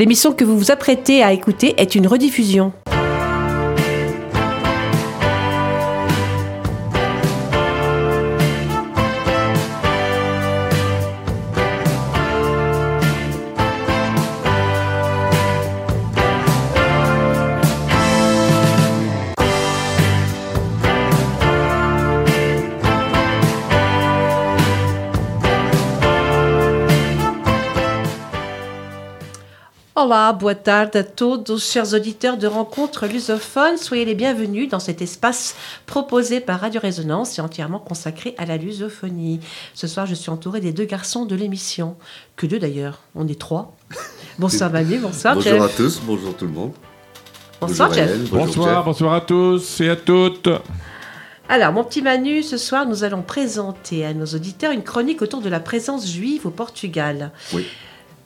L'émission que vous vous apprêtez à écouter est une rediffusion. Olá, boa tarde à tous, chers auditeurs de Rencontres Lusophones. Soyez les bienvenus dans cet espace proposé par Radio Résonance et entièrement consacré à la lusophonie. Ce soir, je suis entourée des deux garçons de l'émission. Que deux d'ailleurs, on est trois. Bonsoir Manu, bonsoir bonjour Jeff. à tous, bonjour tout le monde. Bonsoir bonjour Jeff. Bonjour Bonsoir, Jeff. bonsoir à tous et à toutes. Alors, mon petit Manu, ce soir, nous allons présenter à nos auditeurs une chronique autour de la présence juive au Portugal. Oui.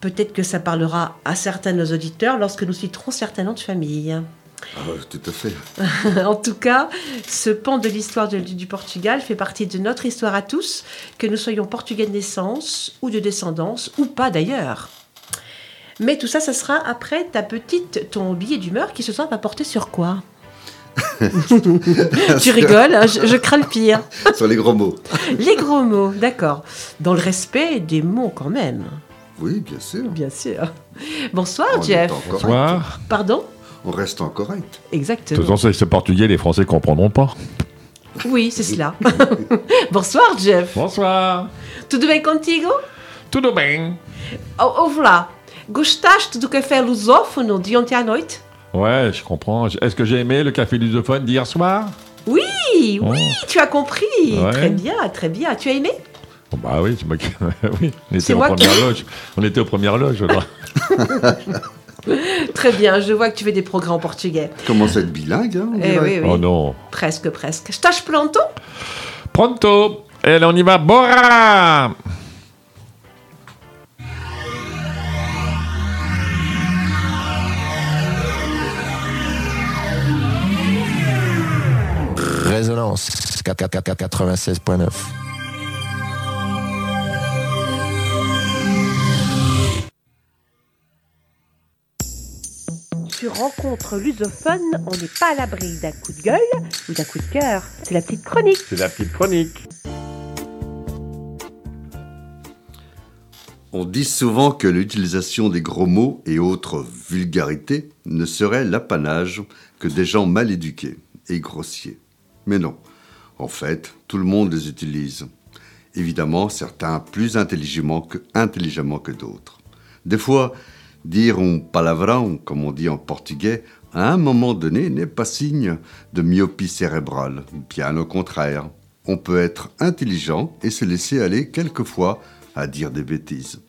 Peut-être que ça parlera à certains de nos auditeurs lorsque nous citerons certains noms de famille. Ah, tout à fait. en tout cas, ce pan de l'histoire du Portugal fait partie de notre histoire à tous, que nous soyons portugais de naissance ou de descendance, ou pas d'ailleurs. Mais tout ça, ça sera après ta petite, ton billet d'humeur qui ce soir va porter sur quoi? Tu rigoles, hein, je, je crains le pire. Sur les gros mots. Les gros mots, d'accord. Dans le respect des mots quand même, Oui, bien sûr. bien sûr. Bonsoir On Jeff. Bonsoir. Pardon? On reste en correct. De toute Exactement. façon, c'est c'est portugais, les Français comprendront pas. Oui, c'est cela. Bonsoir Jeff. Bonsoir. Tudo bem contigo? Tudo bem. Oh, ouve lá. Gostaste do café lusófono de ontem à noite? Ouais, je comprends. Est-ce que j'ai aimé le café lusophone d'hier soir? Oui, oui, tu as compris. Ouais. Très bien, très bien. Tu as aimé? Oh, Bah oui, c'est moi qui... oui. On était, aux qui- premières loges. On était aux premières loges, je crois. Très bien, je vois que tu fais des progrès en portugais. Commence à être bilingue, hein, on Eh dirait. oui, oui. Oh non. Presque, presque. Estás pronto? Pronto. Et là, on y va. Bora Résonance 96.9. Sur Rencontre lusophone, on n'est pas à l'abri d'un coup de gueule ou d'un coup de cœur. C'est la petite chronique. C'est la petite chronique. On dit souvent que l'utilisation des gros mots et autres vulgarités ne serait l'apanage que des gens mal éduqués et grossiers. Mais non. En fait, tout le monde les utilise. Évidemment, certains plus intelligemment que, intelligemment que d'autres. Des fois, dire un palavrão, comme on dit en portugais, à un moment donné n'est pas signe de myopie cérébrale. Bien au contraire. On peut être intelligent et se laisser aller quelquefois à dire des bêtises.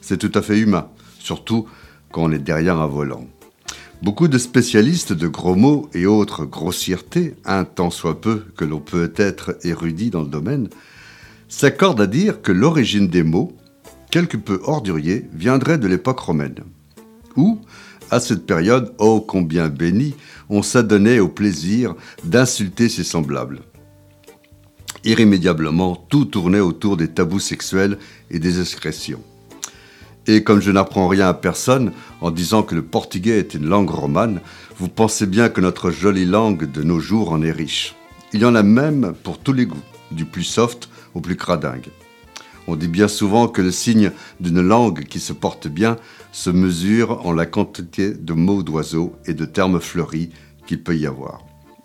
C'est tout à fait humain, surtout quand on est derrière un volant. Beaucoup de spécialistes de gros mots et autres grossièretés, un tant soit peu que l'on peut être érudit dans le domaine, s'accordent à dire que l'origine des mots, quelque peu orduriers, viendrait de l'époque romaine. Où, à cette période, ô combien bénie, on s'adonnait au plaisir d'insulter ses semblables. Irrémédiablement, tout tournait autour des tabous sexuels et des excrétions. Et comme je n'apprends rien à personne en disant que le portugais est une langue romane, vous pensez bien que notre jolie langue de nos jours en est riche. Il y en a même pour tous les goûts, du plus soft au plus cradingue. On dit bien souvent que le signe d'une langue qui se porte bien se mesure en la quantité de mots d'oiseaux et de termes fleuris qu'il peut y avoir.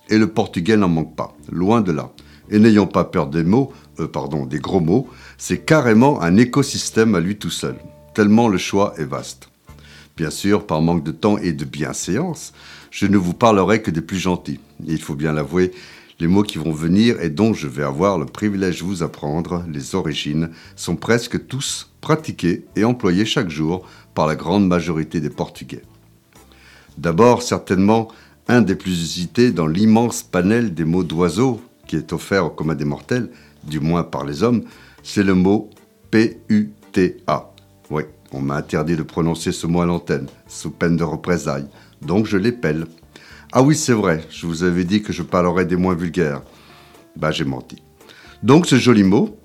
Et le portugais n'en manque pas, loin de là. Et n'ayons pas peur des mots, euh, pardon, des gros mots, c'est carrément un écosystème à lui tout seul, tellement le choix est vaste. Bien sûr, par manque de temps et de bienséance, je ne vous parlerai que des plus gentils. Il faut bien l'avouer, les mots qui vont venir et dont je vais avoir le privilège de vous apprendre les origines sont presque tous pratiqués et employés chaque jour par la grande majorité des Portugais. D'abord, certainement, un des plus usités dans l'immense panel des mots d'oiseaux qui est offert au commun des mortels, du moins par les hommes, c'est le mot P-U-T-A. Oui, on m'a interdit de prononcer ce mot à l'antenne, sous peine de représailles, donc je l'épelle. Ah oui, c'est vrai, je vous avais dit que je parlerais des moins vulgaires. Bah, j'ai menti. Donc, ce joli mot,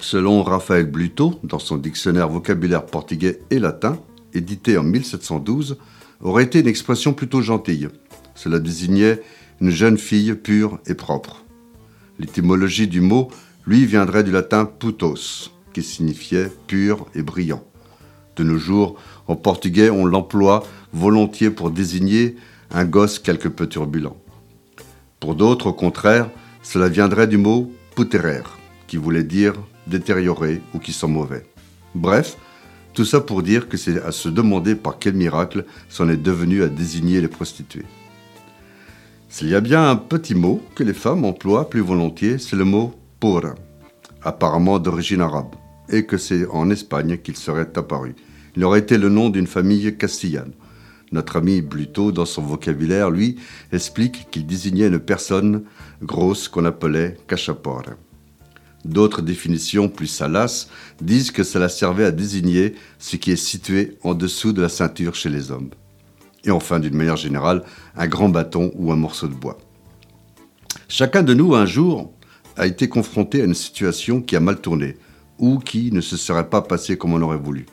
selon Raphaël Bluto, dans son dictionnaire vocabulaire portugais et latin, édité en 1712, aurait été une expression plutôt gentille. Cela désignait une jeune fille pure et propre. L'étymologie du mot, lui, viendrait du latin putos, qui signifiait pur et brillant. De nos jours, en portugais, on l'emploie volontiers pour désigner un gosse quelque peu turbulent. Pour d'autres, au contraire, cela viendrait du mot puterer, qui voulait dire détérioré ou qui sent mauvais. Bref, tout ça pour dire que c'est à se demander par quel miracle c'en est devenu à désigner les prostituées. S'il y a bien un petit mot que les femmes emploient plus volontiers, c'est le mot pura, apparemment d'origine arabe, et que c'est en Espagne qu'il serait apparu. Il aurait été le nom d'une famille castillane. Notre ami Bluto, dans son vocabulaire, lui, explique qu'il désignait une personne grosse qu'on appelait cachapore. D'autres définitions plus salaces disent que cela servait à désigner ce qui est situé en dessous de la ceinture chez les hommes. Et enfin, d'une manière générale, un grand bâton ou un morceau de bois. Chacun de nous, un jour, a été confronté à une situation qui a mal tourné ou qui ne se serait pas passée comme on aurait voulu.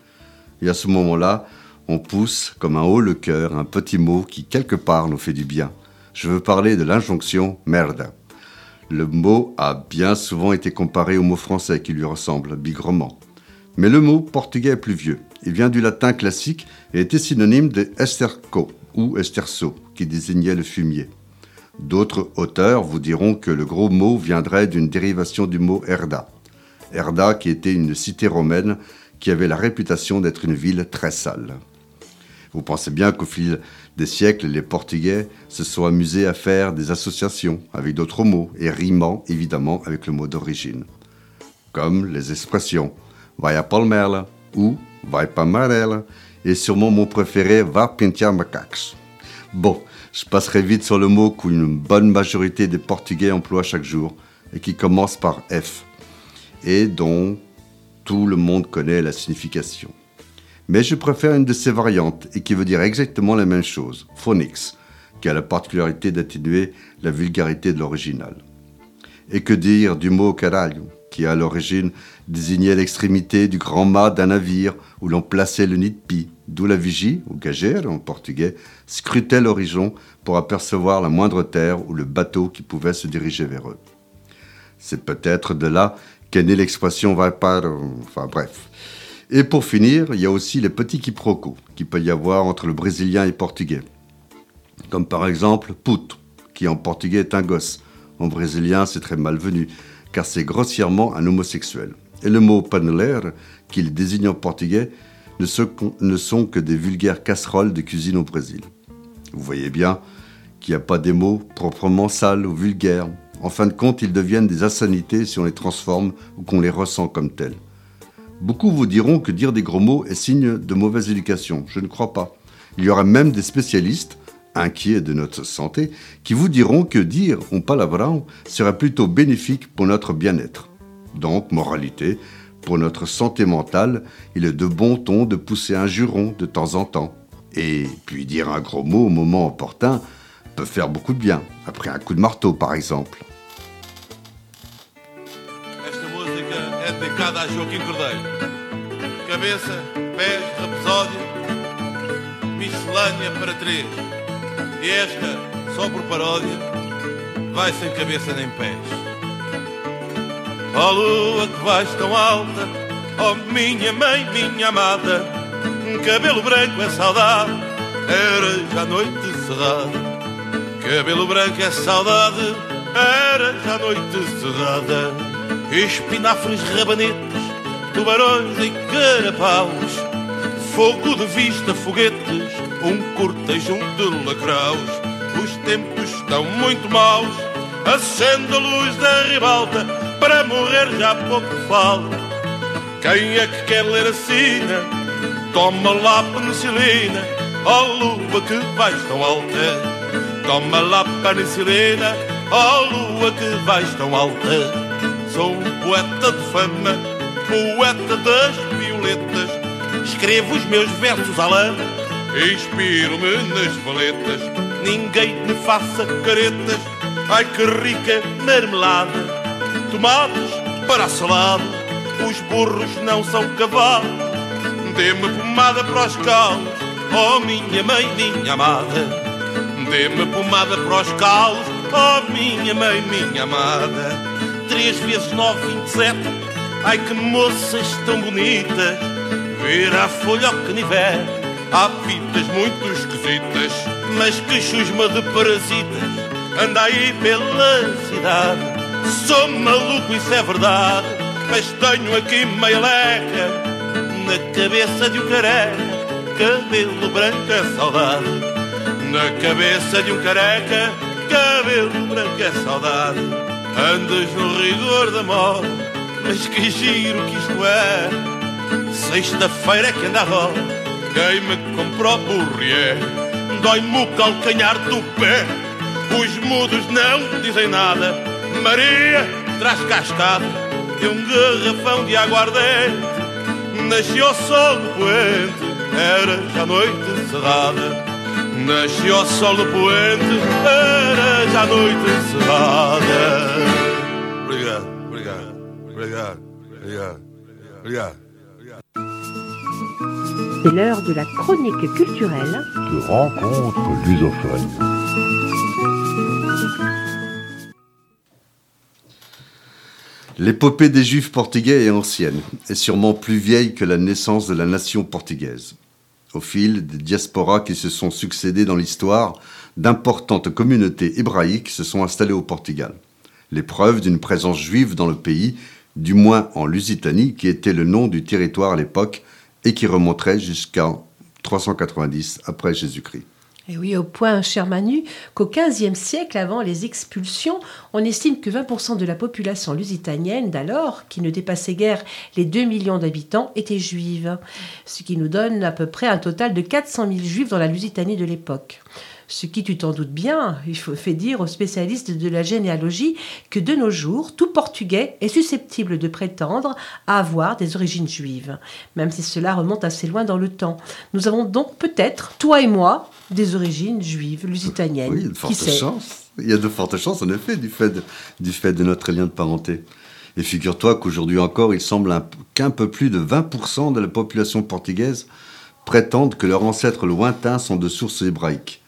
Et à ce moment-là, on pousse comme un haut le cœur un petit mot qui quelque part nous fait du bien. Je veux parler de l'injonction merda. Le mot a bien souvent été comparé au mot français qui lui ressemble bigrement. Mais le mot portugais est plus vieux. Il vient du latin classique et était synonyme de esterco ou esterso, qui désignait le fumier. D'autres auteurs vous diront que le gros mot viendrait d'une dérivation du mot Erda. Erda qui était une cité romaine qui avait la réputation d'être une ville très sale. Vous pensez bien qu'au fil des siècles, les Portugais se sont amusés à faire des associations avec d'autres mots et rimant évidemment avec le mot d'origine. Comme les expressions vai a palmela ou vai pa amarela et sûrement mon préféré va pintar macacos. Bon, je passerai vite sur le mot qu'une bonne majorité des Portugais emploient chaque jour et qui commence par F et dont tout le monde connaît la signification mais je préfère une de ses variantes et qui veut dire exactement la même chose, phonix, qui a la particularité d'atténuer la vulgarité de l'original. Et que dire du mot caralho, qui à l'origine désignait l'extrémité du grand mât d'un navire où l'on plaçait le nid de pie, d'où la vigie, ou gagère en portugais, scrutait l'horizon pour apercevoir la moindre terre ou le bateau qui pouvait se diriger vers eux. C'est peut-être de là qu'est née l'expression va par, enfin bref. Et pour finir, il y a aussi les petits quiproquos qu'il peut y avoir entre le brésilien et le portugais. Comme par exemple put, qui en portugais est un gosse. En brésilien, c'est très malvenu, car c'est grossièrement un homosexuel. Et le mot paneleiro, qu'il désigne en portugais, ne sont que des vulgaires casseroles de cuisine au Brésil. Vous voyez bien qu'il n'y a pas des mots proprement sales ou vulgaires. En fin de compte, ils deviennent des insanités si on les transforme ou qu'on les ressent comme tels. Beaucoup vous diront que dire des gros mots est signe de mauvaise éducation. Je ne crois pas. Il y aura même des spécialistes, inquiets de notre santé, qui vous diront que dire un palavrão serait plutôt bénéfique pour notre bien-être. Donc, moralité, pour notre santé mentale, il est de bon ton de pousser un juron de temps en temps. Et puis dire un gros mot au moment opportun peut faire beaucoup de bien, après un coup de marteau par exemple. Dedicada a Joaquim Cordeiro. Cabeça, pés, rapsódio, miscelânea para três. E esta, só por paródia, vai sem cabeça nem pés. Ó oh, lua que vais tão alta, ó oh, minha mãe, minha amada, cabelo branco é saudade, era já noite cerrada. Cabelo branco é saudade, era já noite cerrada espinafres, rabanetes, tubarões e carapaus, fogo de vista, foguetes, um cortejo de lacraus. Os tempos estão muito maus, acende a luz da ribalta, para morrer já pouco falta. Quem é que quer ler a sina? Toma lá penicilina, ó oh, lua que vais tão alta. Toma lá penicilina, ó oh, lua que vais tão alta. Sou um poeta de fama, poeta das violetas. Escrevo os meus versos à lama, inspiro-me nas valetas. Ninguém me faça caretas, ai que rica marmelada. Tomates para a salada, os burros não são cavalos. Dê-me pomada para os calos, oh minha mãe, minha amada. Dê-me pomada para os calos, oh minha mãe, minha amada. Três vezes nove, vinte e sete, ai que moças tão bonitas. Ver a folha ao canivete, há fitas muito esquisitas, mas que chusma de parasitas. Anda aí pela cidade, sou maluco, isso é verdade, mas tenho aqui meia leca na cabeça de um careca, cabelo branco é saudade. Na cabeça de um careca, cabelo branco é saudade. Andas no rigor da moda, mas que giro que isto é. Sexta-feira é que anda a roda, quem me comprou burrié. Dói-me o calcanhar do pé, os mudos não dizem nada. Maria traz cascada e um garrafão de aguardente. Nasceu sol do poente, era já noite cerrada. Nasceu o sol do poente, era já noite cerrada. Obrigado, obrigado, obrigado, obrigado, obrigado. C'est l'heure de la chronique culturelle. de rencontres lusophones. L'épopée des Juifs portugais est ancienne et sûrement plus vieille que la naissance de la nation portugaise. Au fil des diasporas qui se sont succédés dans l'histoire, d'importantes communautés hébraïques se sont installées au Portugal. Les preuves d'une présence juive dans le pays, du moins en Lusitanie, qui était le nom du territoire à l'époque et qui remonterait jusqu'à 390 après Jésus-Christ. Et oui, au point, cher Manu, qu'au XVe siècle, avant les expulsions, on estime que 20% de la population lusitanienne d'alors, qui ne dépassait guère les 2 millions d'habitants, était juive. Ce qui nous donne à peu près un total de 400 000 juifs dans la Lusitanie de l'époque. Ce qui, tu t'en doutes bien, il faut fait dire aux spécialistes de la généalogie que de nos jours, tout Portugais est susceptible de prétendre à avoir des origines juives, même si cela remonte assez loin dans le temps. Nous avons donc peut-être, toi et moi, des origines juives lusitaniennes. Oui, il y a de fortes chances. Il y a de fortes chances, en effet, du fait de, du fait de notre lien de parenté. Et figure-toi qu'aujourd'hui encore, il semble un- qu'un peu plus de 20% de la population portugaise prétendent que leurs ancêtres lointains sont de sources hébraïques.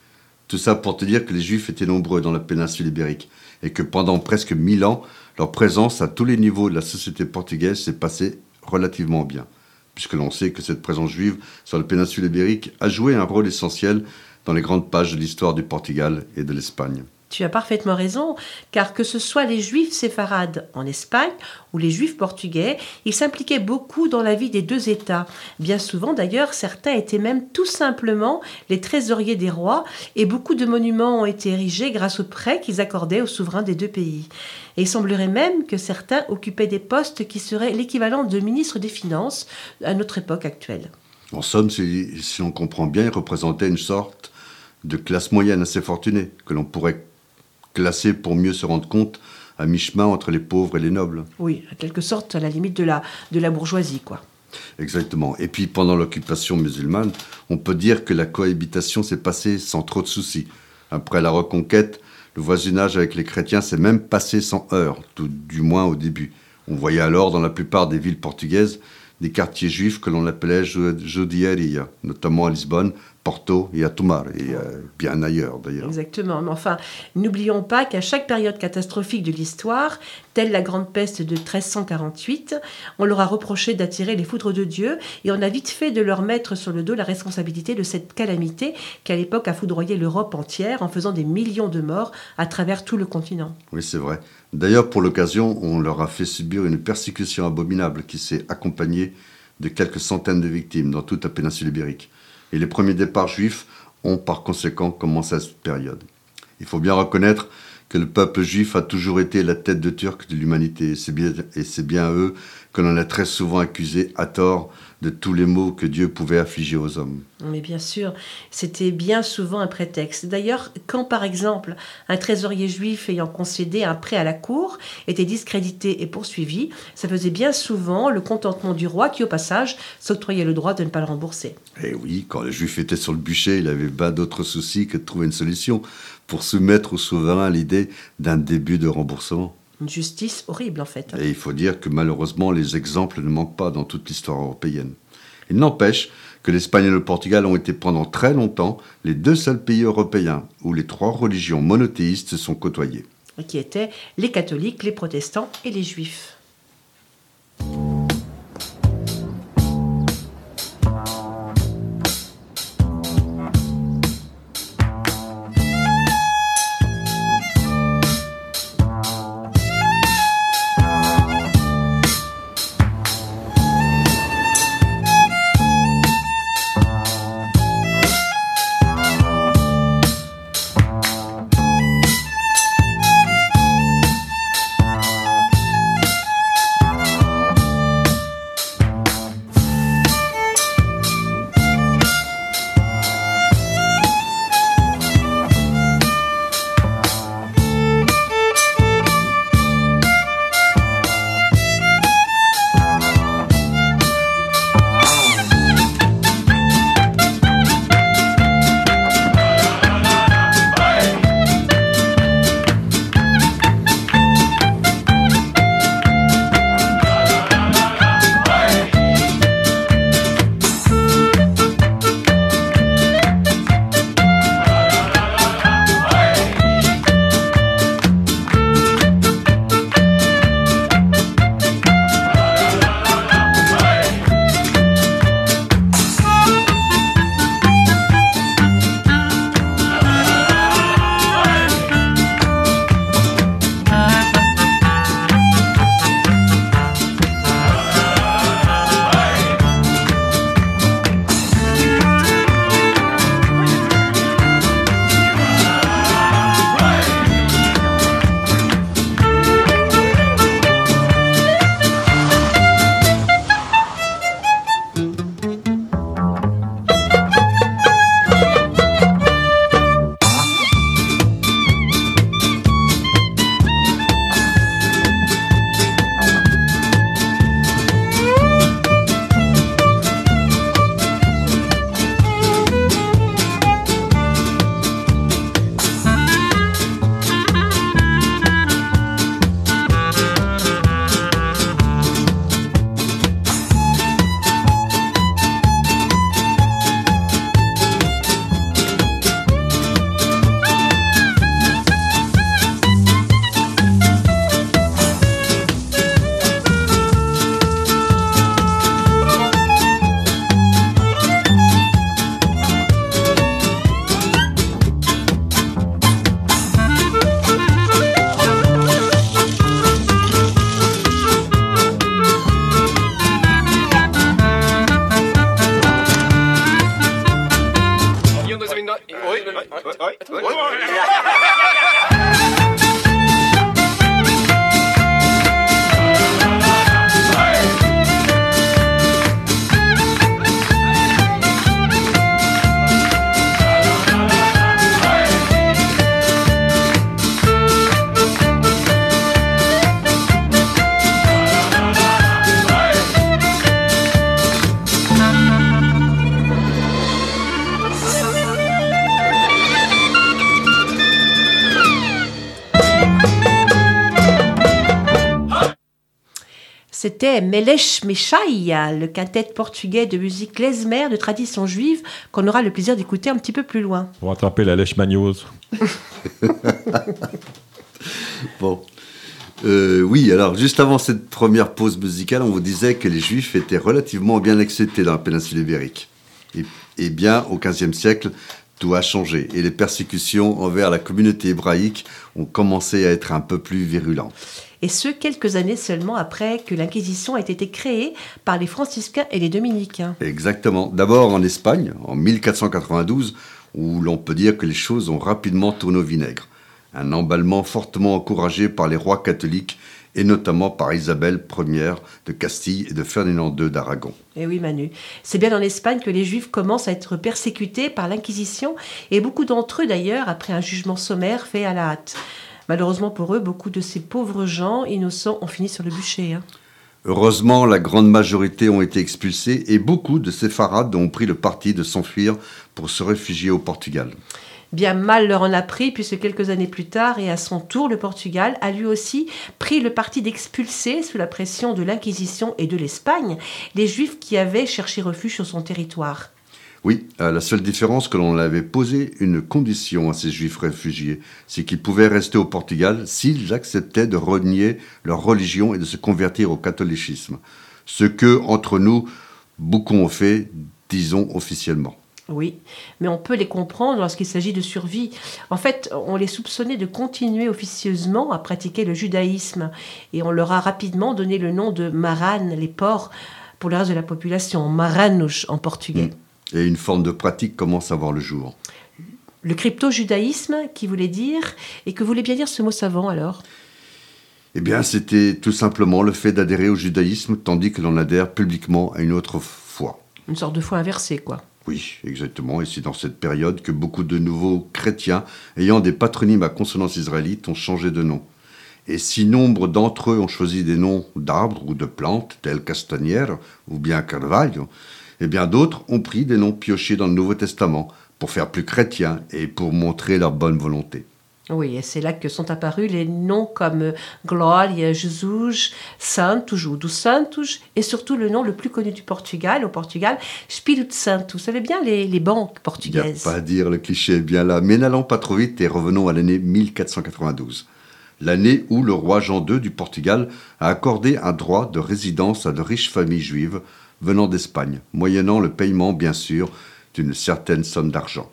Tout ça pour te dire que les Juifs étaient nombreux dans la péninsule ibérique et que pendant presque mille ans, leur présence à tous les niveaux de la société portugaise s'est passée relativement bien, puisque l'on sait que cette présence juive sur la péninsule ibérique a joué un rôle essentiel dans les grandes pages de l'histoire du Portugal et de l'Espagne. Tu as parfaitement raison, car que ce soit les juifs séfarades en Espagne ou les juifs portugais, ils s'impliquaient beaucoup dans la vie des deux États. Bien souvent d'ailleurs, certains étaient même tout simplement les trésoriers des rois, et beaucoup de monuments ont été érigés grâce aux prêts qu'ils accordaient aux souverains des deux pays. Et il semblerait même que certains occupaient des postes qui seraient l'équivalent de ministre des Finances à notre époque actuelle. En somme, si, si on comprend bien, ils représentaient une sorte de classe moyenne assez fortunée, que l'on pourrait classer pour mieux se rendre compte à mi-chemin entre les pauvres et les nobles. Oui, en quelque sorte à la limite de la, de la bourgeoisie, quoi. Exactement. Et puis pendant l'occupation musulmane, on peut dire que la cohabitation s'est passée sans trop de soucis. Après la reconquête, le voisinage avec les chrétiens s'est même passé sans heurts, tout du moins au début. On voyait alors dans la plupart des villes portugaises des quartiers juifs que l'on appelait judiaria, notamment à Lisbonne, Porto et à Tomar, et bien ailleurs d'ailleurs. Exactement. Mais enfin, n'oublions pas qu'à chaque période catastrophique de l'histoire, telle la grande peste de 1348, on leur a reproché d'attirer les foudres de Dieu et on a vite fait de leur mettre sur le dos la responsabilité de cette calamité qui à l'époque a foudroyé l'Europe entière en faisant des millions de morts à travers tout le continent. Oui, c'est vrai. D'ailleurs, pour l'occasion, on leur a fait subir une persécution abominable qui s'est accompagnée de quelques centaines de victimes dans toute la péninsule ibérique. Et les premiers départs juifs ont par conséquent commencé à cette période. Il faut bien reconnaître que le peuple juif a toujours été la tête de turc de l'humanité. Et c'est bien, eux que l'on a très souvent accusé à tort de tous les maux que Dieu pouvait affliger aux hommes. Mais bien sûr, c'était bien souvent un prétexte. D'ailleurs, quand par exemple un trésorier juif ayant concédé un prêt à la cour était discrédité et poursuivi, ça faisait bien souvent le contentement du roi qui, au passage, s'octroyait le droit de ne pas le rembourser. Eh oui, quand le juif était sur le bûcher, il avait bien d'autres soucis que de trouver une solution pour soumettre au souverain l'idée d'un début de remboursement. Une justice horrible en fait. Et il faut dire que malheureusement, les exemples ne manquent pas dans toute l'histoire européenne. Il n'empêche que l'Espagne et le Portugal ont été pendant très longtemps les deux seuls pays européens où les trois religions monothéistes se sont côtoyées. qui étaient les catholiques, les protestants et les juifs. Melech Mechaïa, le quintet portugais de musique klezmer de tradition juive qu'on aura le plaisir d'écouter un petit peu plus loin. Pour attraper la leishmaniose. Bon. Euh, oui, alors juste avant cette première pause musicale, on vous disait que les Juifs étaient relativement bien acceptés dans la péninsule ibérique. Et, et bien, au XVe siècle, tout a changé et les persécutions envers la communauté hébraïque ont commencé à être un peu plus virulentes. Et ce, quelques années seulement après que l'Inquisition ait été créée par les franciscains et les dominicains. Exactement. D'abord en Espagne, en 1492, où l'on peut dire que les choses ont rapidement tourné au vinaigre. Un emballement fortement encouragé par les rois catholiques et notamment par Isabelle Ier de Castille et de Ferdinand II d'Aragon. Et oui, Manu. C'est bien en Espagne que les Juifs commencent à être persécutés par l'Inquisition, et beaucoup d'entre eux d'ailleurs, après un jugement sommaire fait à la hâte. Malheureusement pour eux, beaucoup de ces pauvres gens innocents ont fini sur le bûcher. hein. Heureusement, la grande majorité ont été expulsés et beaucoup de séfarades ont pris le parti de s'enfuir pour se réfugier au Portugal. Bien mal leur en a pris, puisque quelques années plus tard, et à son tour, le Portugal a lui aussi pris le parti d'expulser, sous la pression de l'Inquisition et de l'Espagne, les Juifs qui avaient cherché refuge sur son territoire. Oui, euh, la seule différence que l'on avait posé une condition à ces juifs réfugiés, c'est qu'ils pouvaient rester au Portugal s'ils acceptaient de renier leur religion et de se convertir au catholicisme. Ce que, entre nous, beaucoup ont fait, disons officiellement. Oui, mais on peut les comprendre lorsqu'il s'agit de survie. En fait, on les soupçonnait de continuer officieusement à pratiquer le judaïsme et on leur a rapidement donné le nom de Maran, les porcs, pour le reste de la population, Maranus en portugais. Et une forme de pratique commence à voir le jour. Le crypto-judaïsme, qui voulait dire, et que voulait bien dire ce mot savant alors? Eh bien, c'était tout simplement le fait d'adhérer au judaïsme tandis que l'on adhère publiquement à une autre foi. Une sorte de foi inversée, quoi. Oui, exactement. Et c'est dans cette période que beaucoup de nouveaux chrétiens ayant des patronymes à consonance israélite ont changé de nom. Et si nombre d'entre eux ont choisi des noms d'arbres ou de plantes, tels Castanière ou bien Carvalho, eh bien d'autres ont pris des noms piochés dans le Nouveau Testament pour faire plus chrétien et pour montrer leur bonne volonté. Oui, et c'est là que sont apparus les noms comme Glória, Jesus, Santos ou dos Santos, et surtout le nom le plus connu du Portugal, au Portugal, Espírito Santo. Vous savez bien les, les banques Il a portugaises. pas à dire, le cliché est bien là. Mais n'allons pas trop vite et revenons à l'année 1492. L'année où le roi Jean II du Portugal a accordé un droit de résidence à de riches familles juives venant d'Espagne, moyennant le paiement, bien sûr, d'une certaine somme d'argent.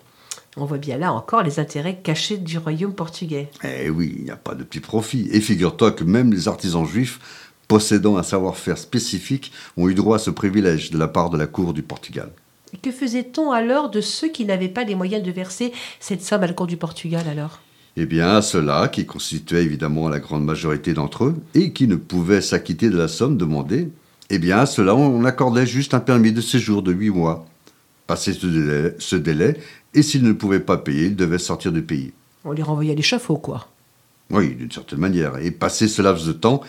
On voit bien là encore les intérêts cachés du royaume portugais. Eh oui, il n'y a pas de petit profit. Et figure-toi que même les artisans juifs, possédant un savoir-faire spécifique, ont eu droit à ce privilège de la part de la cour du Portugal. Et que faisait-on alors de ceux qui n'avaient pas les moyens de verser cette somme à la cour du Portugal alors? Eh bien, à ceux-là, qui constituaient évidemment la grande majorité d'entre eux, et qui ne pouvaient s'acquitter de la somme demandée, eh bien, à ceux-là, on accordait juste un permis de séjour de huit mois. Passé ce délai, ce délai et s'ils ne pouvaient pas payer, ils devaient sortir du pays. On les renvoyait à l'échafaud, quoi. Oui, d'une certaine manière. Et passé ce laps de temps,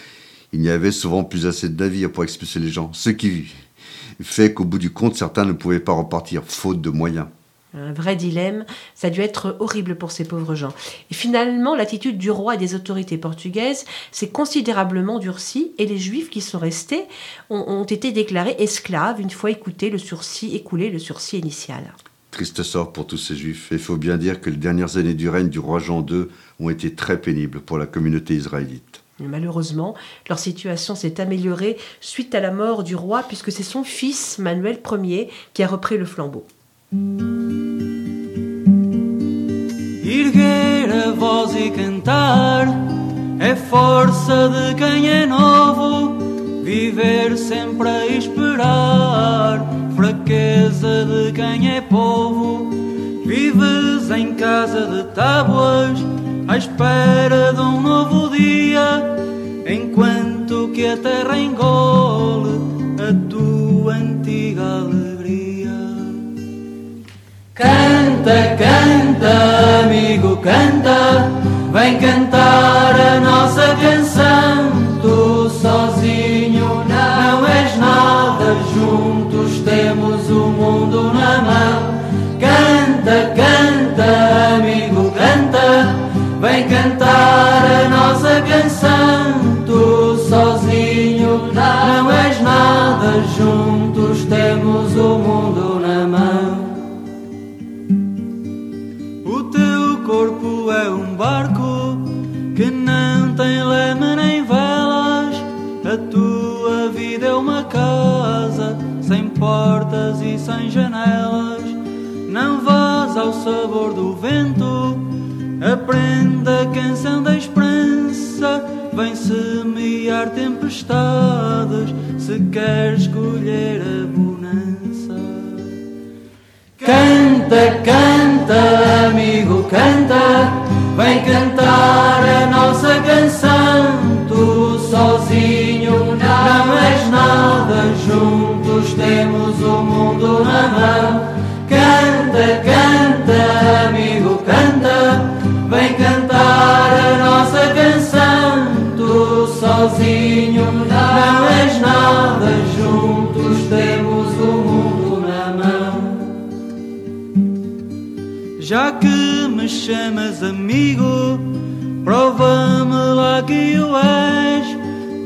il n'y avait souvent plus assez de navires pour expulser les gens. Ce qui fait qu'au bout du compte, certains ne pouvaient pas repartir, faute de moyens. Un vrai dilemme, ça a dû être horrible pour ces pauvres gens. Et finalement, l'attitude du roi et des autorités portugaises s'est considérablement durcie et les juifs qui sont restés ont, ont été déclarés esclaves une fois écouté le sursis, écoulé le sursis initial. Triste sort pour tous ces juifs. Et il faut bien dire que les dernières années du règne du roi Jean II ont été très pénibles pour la communauté israélite. Malheureusement, leur situation s'est améliorée suite à la mort du roi puisque c'est son fils, Manuel Ier, qui a repris le flambeau. Erguer a voz e cantar é força de quem é novo. Viver sempre a esperar, fraqueza de quem é povo. Vives em casa de tábuas, à espera de um novo dia, enquanto que a terra engole a tua antiga alegria. Canta, canta, amigo, canta. Vem cantar a nossa canção. Tu sozinho não és nada. Juntos temos o mundo na mão. Canta, canta, amigo, canta. Vem cantar a nossa canção. Tu sozinho não és nada. Juntos temos o mundo portas e sem janelas. Não vás ao sabor do vento, aprenda a canção da esperança. Vem semear tempestades se queres escolher a bonança. Canta, canta, amigo, canta. Vem cantar a nossa canção. Juntos temos o mundo na mão. Já que me chamas amigo, prova-me lá que o és.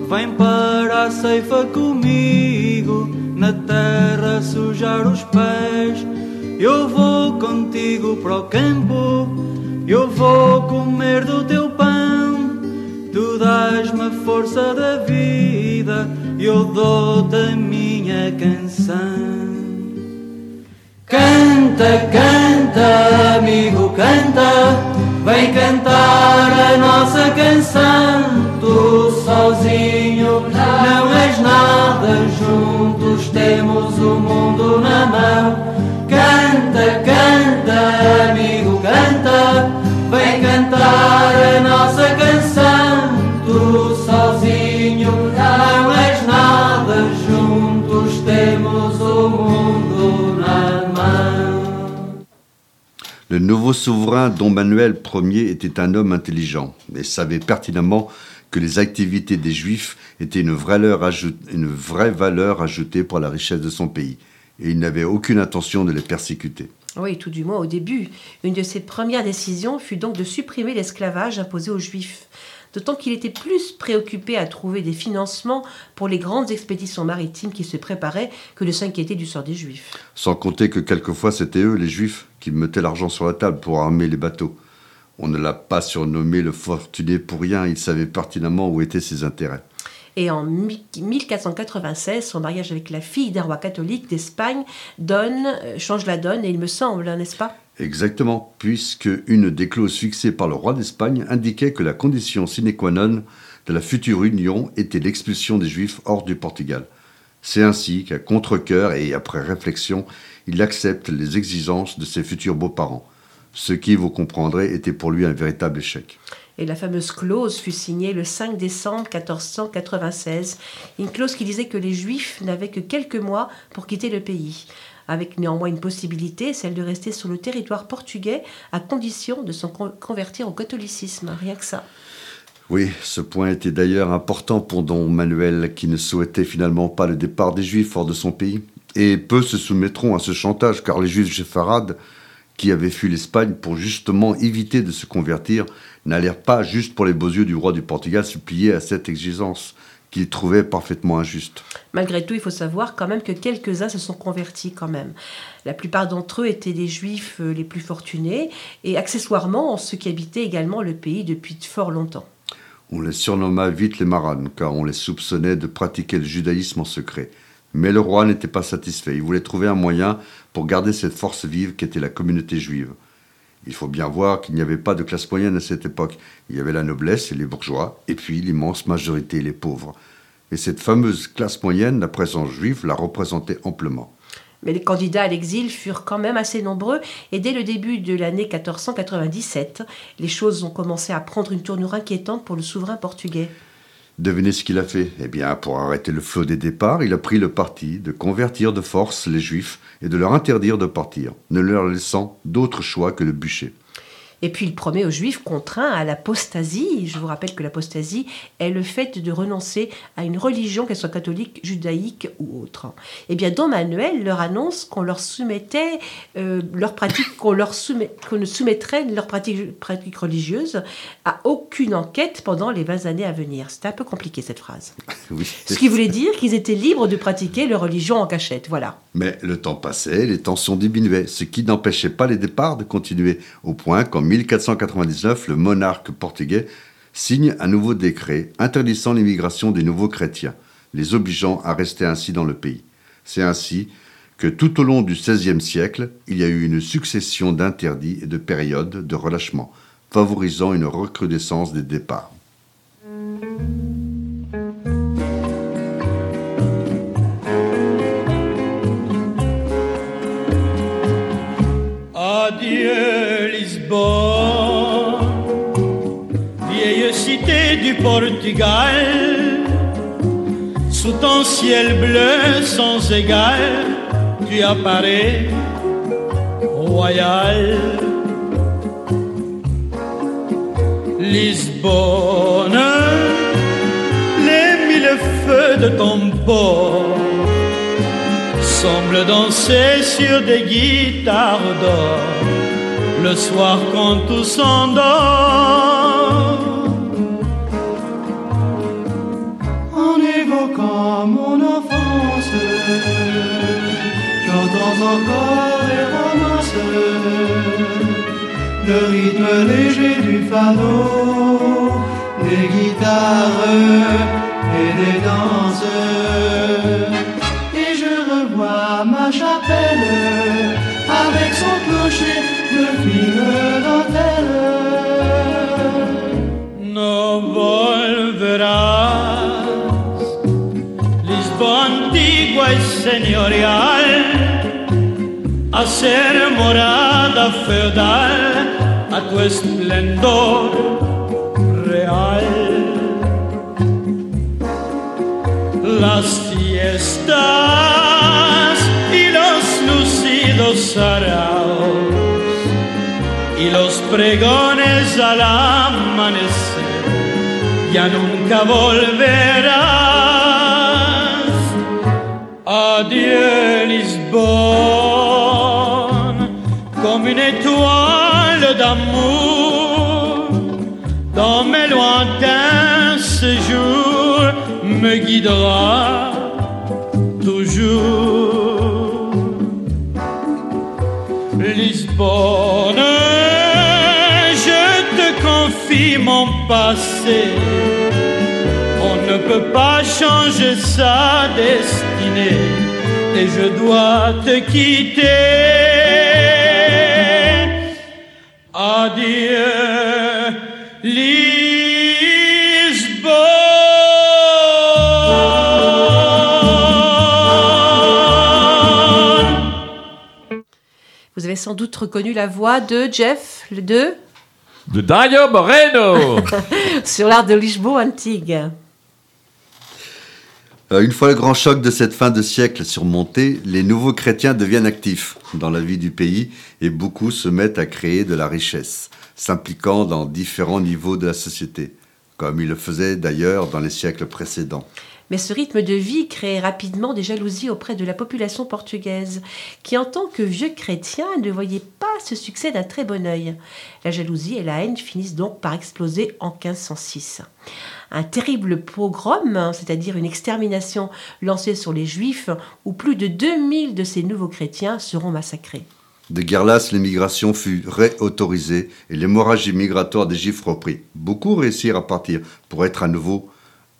Vem para a ceifa comigo, na terra sujar os pés. Eu vou contigo para o campo, eu vou comer do teu pão. Tu dás-me a força da vida, eu dou-te a minha canção. Canta, canta, amigo, canta, vem cantar a nossa canção. Tu sozinho não és nada, juntos temos o mundo na mão. Canta, canta, amigo, canta, vem cantar a nossa canção. Le nouveau souverain Don Manuel Ier était un homme intelligent et savait pertinemment que les activités des Juifs étaient une vraie, une vraie valeur ajoutée pour la richesse de son pays. Et il n'avait aucune intention de les persécuter. Oui, tout du moins au début. Une de ses premières décisions fut donc de supprimer l'esclavage imposé aux Juifs. D'autant qu'il était plus préoccupé à trouver des financements pour les grandes expéditions maritimes qui se préparaient que de s'inquiéter du sort des Juifs. Sans compter que quelquefois c'était eux, les Juifs, qui mettaient l'argent sur la table pour armer les bateaux. On ne l'a pas surnommé le fortuné pour rien, il savait pertinemment où étaient ses intérêts. Et en mi- 1496, son mariage avec la fille d'un roi catholique d'Espagne donne, euh, change la donne, et il me semble, hein, n'est-ce pas? Exactement, puisque une des clauses fixées par le roi d'Espagne indiquait que la condition sine qua non de la future union était l'expulsion des Juifs hors du Portugal. C'est ainsi qu'à contre-cœur et après réflexion, il accepte les exigences de ses futurs beaux-parents, ce qui, vous comprendrez, était pour lui un véritable échec. Et la fameuse clause fut signée le 5 décembre 1496, une clause qui disait que les Juifs n'avaient que quelques mois pour quitter le pays, avec néanmoins une possibilité, celle de rester sur le territoire portugais à condition de se con- convertir au catholicisme, rien que ça. Oui, ce point était d'ailleurs important pour Don Manuel, qui ne souhaitait finalement pas le départ des Juifs hors de son pays. Et peu se soumettront à ce chantage, car les Juifs séfarades, qui avaient fui l'Espagne pour justement éviter de se convertir, n'allèrent pas, juste pour les beaux yeux du roi du Portugal, se plier à cette exigence qu'ils trouvaient parfaitement injuste. Malgré tout, il faut savoir quand même que quelques-uns se sont convertis quand même. La plupart d'entre eux étaient des juifs euh, les plus fortunés et accessoirement ceux qui habitaient également le pays depuis fort longtemps. On les surnomma vite les maranes, car on les soupçonnait de pratiquer le judaïsme en secret. Mais le roi n'était pas satisfait. Il voulait trouver un moyen pour garder cette force vive qu'était la communauté juive. Il faut bien voir qu'il n'y avait pas de classe moyenne à cette époque. Il y avait la noblesse et les bourgeois, et puis l'immense majorité, les pauvres. Et cette fameuse classe moyenne, la présence juive la représentait amplement. Mais les candidats à l'exil furent quand même assez nombreux et dès le début de l'année 1497, les choses ont commencé à prendre une tournure inquiétante pour le souverain portugais. Devinez ce qu'il a fait Eh bien, pour arrêter le flot des départs, il a pris le parti de convertir de force les Juifs et de leur interdire de partir, ne leur laissant d'autre choix que le bûcher. Et puis il promet aux Juifs contraints à l'apostasie. Je vous rappelle que l'apostasie est le fait de renoncer à une religion, qu'elle soit catholique, judaïque ou autre. Eh bien, Don Manuel leur annonce qu'on leur soumettait euh, pratiques, qu'on leur soumet, qu'on ne soumettrait leurs pratiques, pratiques religieuses à aucune enquête pendant les 20 années à venir. C'était un peu compliqué cette phrase. Oui. Ce qui voulait dire qu'ils étaient libres de pratiquer leur religion en cachette. Voilà. Mais le temps passait, les tensions diminuaient, ce qui n'empêchait pas les départs de continuer, au point qu'en 1499, le monarque portugais signe un nouveau décret interdisant l'immigration des nouveaux chrétiens, les obligeant à rester ainsi dans le pays. C'est ainsi que tout au long du XVIe siècle, il y a eu une succession d'interdits et de périodes de relâchement, favorisant une recrudescence des départs. Portugal, sous ton ciel bleu sans égal, tu apparais royal. Lisbonne, les mille feux de ton port semblent danser sur des guitares d'or. le soir quand tout s'endort. Encore les romances, le rythme léger du fado, des guitares et des danses. Et je revois ma chapelle avec son clocher de fine dentelle. No volverás, señorial, ser morada feudal a tu esplendor real. Las fiestas y los lucidos araos y los pregones al amanecer, ya nunca volverás. Comme une étoile d'amour, dans mes lointains séjours me guidera toujours. Lisbonne, je te confie mon passé. On ne peut pas changer sa destinée et je dois te quitter. Vous avez sans doute reconnu la voix de Jeff, le 2, De Dario Moreno sur l'art de Lisboa Antique. Euh, Une fois le grand choc de cette fin de siècle surmonté, les nouveaux chrétiens deviennent actifs dans la vie du pays et beaucoup se mettent à créer de la richesse, s'impliquant dans différents niveaux de la société, comme ils le faisaient d'ailleurs dans les siècles précédents. Mais ce rythme de vie crée rapidement des jalousies auprès de la population portugaise, qui en tant que vieux chrétiens ne voyait pas ce succès d'un très bon œil. La jalousie et la haine finissent donc par exploser en 1506. Un terrible pogrom, c'est-à-dire une extermination lancée sur les juifs, où plus de 2000 de ces nouveaux chrétiens seront massacrés. De guerre lasse, l'émigration fut réautorisée et l'hémorragie migratoire des Juifs reprit. Beaucoup réussirent à partir pour être à nouveau,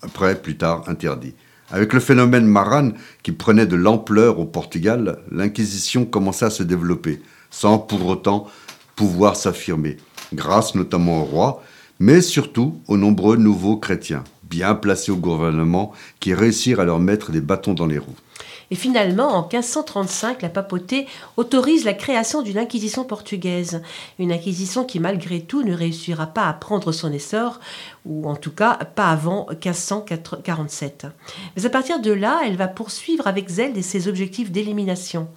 après, plus tard, interdits. Avec le phénomène Maran qui prenait de l'ampleur au Portugal, l'Inquisition commença à se développer, sans pour autant pouvoir s'affirmer, grâce notamment au roi, mais surtout aux nombreux nouveaux chrétiens, bien placés au gouvernement, qui réussirent à leur mettre des bâtons dans les roues. Et finalement, en 1535, la papauté autorise la création d'une inquisition portugaise. Une inquisition qui, malgré tout, ne réussira pas à prendre son essor, ou en tout cas pas avant 1547. Mais à partir de là, elle va poursuivre avec zèle ses objectifs d'élimination.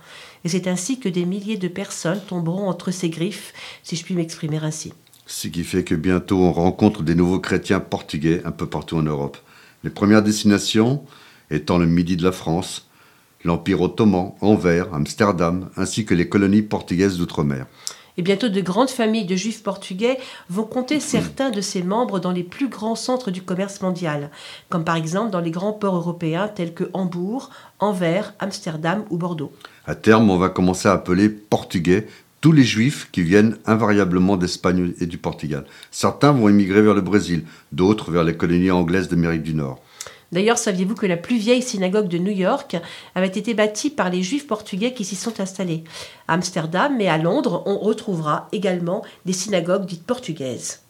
Et c'est ainsi que des milliers de personnes tomberont entre ses griffes, si je puis m'exprimer ainsi. Ce qui fait que bientôt on rencontre des nouveaux chrétiens portugais un peu partout en Europe. Les premières destinations étant le midi de la France, l'Empire ottoman, Anvers, Amsterdam, ainsi que les colonies portugaises d'outre-mer. Et bientôt, de grandes familles de juifs portugais vont compter certains de ses membres dans les plus grands centres du commerce mondial, comme par exemple dans les grands ports européens tels que Hambourg, Anvers, Amsterdam ou Bordeaux. À terme, on va commencer à appeler portugais tous les juifs qui viennent invariablement d'Espagne et du Portugal. Certains vont émigrer vers le Brésil, d'autres vers les colonies anglaises d'Amérique du Nord. D'ailleurs, saviez-vous que la plus vieille synagogue de New York avait été bâtie par les juifs portugais qui s'y sont installés? À Amsterdam, mais à Londres, on retrouvera également des synagogues dites portugaises.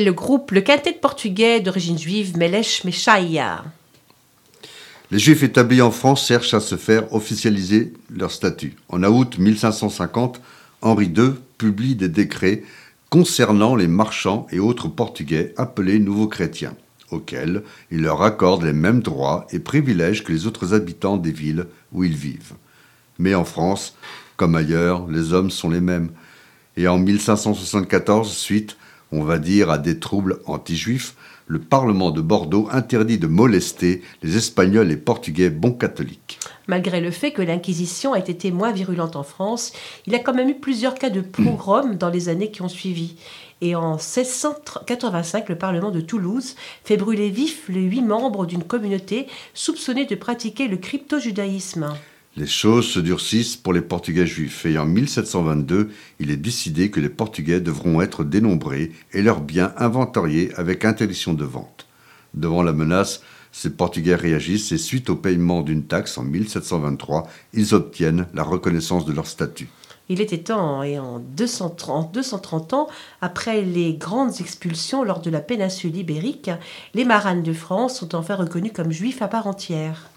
Le groupe, le quintet portugais d'origine juive Melech Meshaya. Les Juifs établis en France cherchent à se faire officialiser leur statut. En août 1550, Henri II publie des décrets concernant les marchands et autres Portugais appelés nouveaux chrétiens, auxquels il leur accorde les mêmes droits et privilèges que les autres habitants des villes où ils vivent. Mais en France, comme ailleurs, les hommes sont les mêmes. Et en 1574, suite, on va dire, à des troubles anti-juifs, le Parlement de Bordeaux interdit de molester les Espagnols et Portugais bons catholiques. Malgré le fait que l'Inquisition a été moins virulente en France, il a quand même eu plusieurs cas de pogrom dans les années qui ont suivi. Et en 1685, le Parlement de Toulouse fait brûler vif les huit membres d'une communauté soupçonnée de pratiquer le crypto-judaïsme. Les choses se durcissent pour les Portugais juifs et en 1722, il est décidé que les Portugais devront être dénombrés et leurs biens inventariés avec interdiction de vente. Devant la menace, ces Portugais réagissent et suite au paiement d'une taxe en 1723, ils obtiennent la reconnaissance de leur statut. Il était temps, et en 230, 230 ans, après les grandes expulsions lors de la péninsule ibérique, les maranes de France sont enfin reconnus comme juifs à part entière.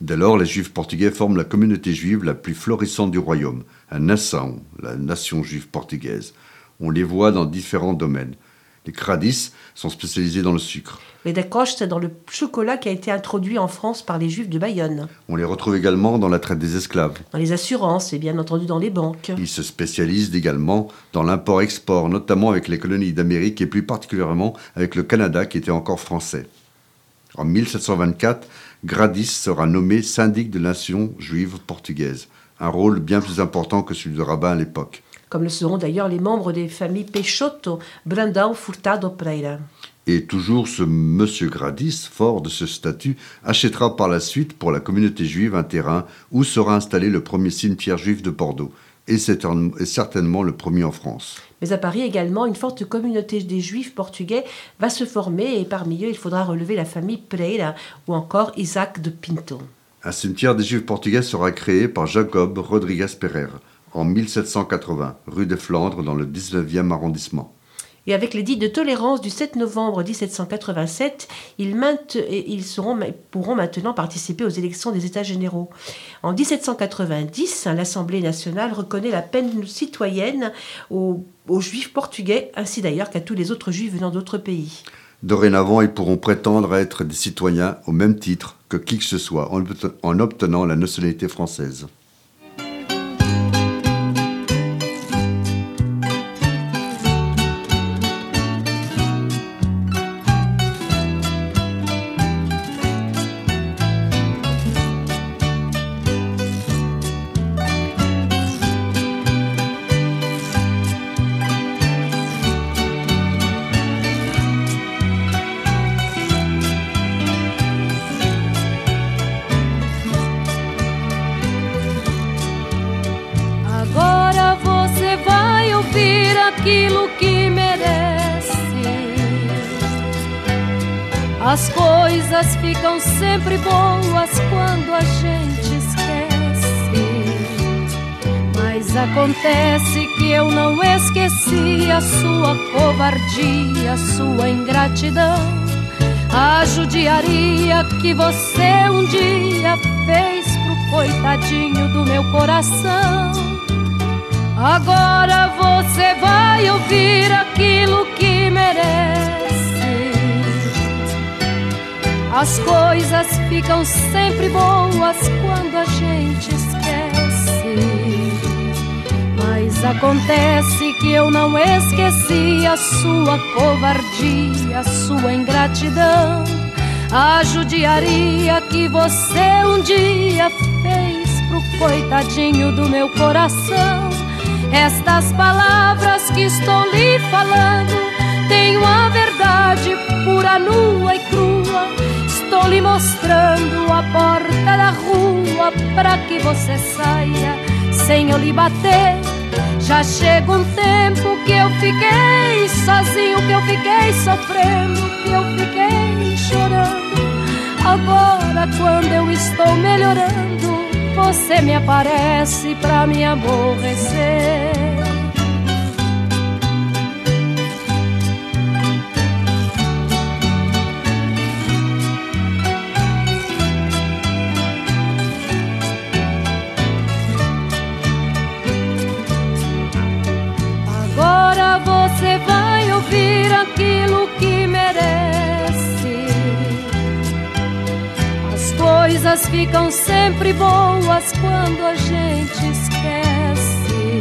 Dès lors, les Juifs portugais forment la communauté juive la plus florissante du royaume, à Nassau, la nation juive portugaise. On les voit dans différents domaines. Les Cradis sont spécialisés dans le sucre. Les Dacoste dans le chocolat qui a été introduit en France par les Juifs de Bayonne. On les retrouve également dans la traite des esclaves. Dans les assurances et bien entendu dans les banques. Ils se spécialisent également dans l'import-export, notamment avec les colonies d'Amérique et plus particulièrement avec le Canada qui était encore français. En 1724, Gradis sera nommé syndic de la nation juive portugaise, un rôle bien plus important que celui de rabbin à l'époque. Comme le seront d'ailleurs les membres des familles Peixoto, Brandão, Furtado, Pereira. Et toujours ce monsieur Gradis, fort de ce statut, achètera par la suite pour la communauté juive un terrain où sera installé le premier cimetière juif de Bordeaux, et c'est certainement le premier en France. Mais à Paris également, une forte communauté des Juifs portugais va se former et parmi eux, il faudra relever la famille Pereira ou encore Isaac de Pinto. Un cimetière des Juifs portugais sera créé par Jacob Rodrigues Pereira en 1780, rue des Flandres, dans le 19e arrondissement. Et avec l'édit de tolérance du 7 novembre 1787, ils, pourront maintenant participer aux élections des États généraux. En 1790, l'Assemblée nationale reconnaît la peine citoyenne aux, aux juifs portugais, ainsi d'ailleurs qu'à tous les autres juifs venant d'autres pays. Dorénavant, ils pourront prétendre être des citoyens au même titre que qui que ce soit en obtenant la nationalité française. Covardia, a sua ingratidão. A judiaria que você um dia fez pro coitadinho do meu coração. Agora você vai ouvir aquilo que merece. As coisas ficam sempre boas quando a gente Acontece que eu não esqueci a sua covardia, a sua ingratidão, a judiaria que você um dia fez pro coitadinho do meu coração. Estas palavras que estou lhe falando tenho a verdade pura, nua e crua. Estou lhe mostrando a porta da rua para que você saia sem eu lhe bater. Já chega um tempo que eu fiquei sozinho, que eu fiquei sofrendo, que eu fiquei chorando. Agora, quando eu estou melhorando, você me aparece pra me aborrecer. Coisas ficam sempre boas quando a gente esquece.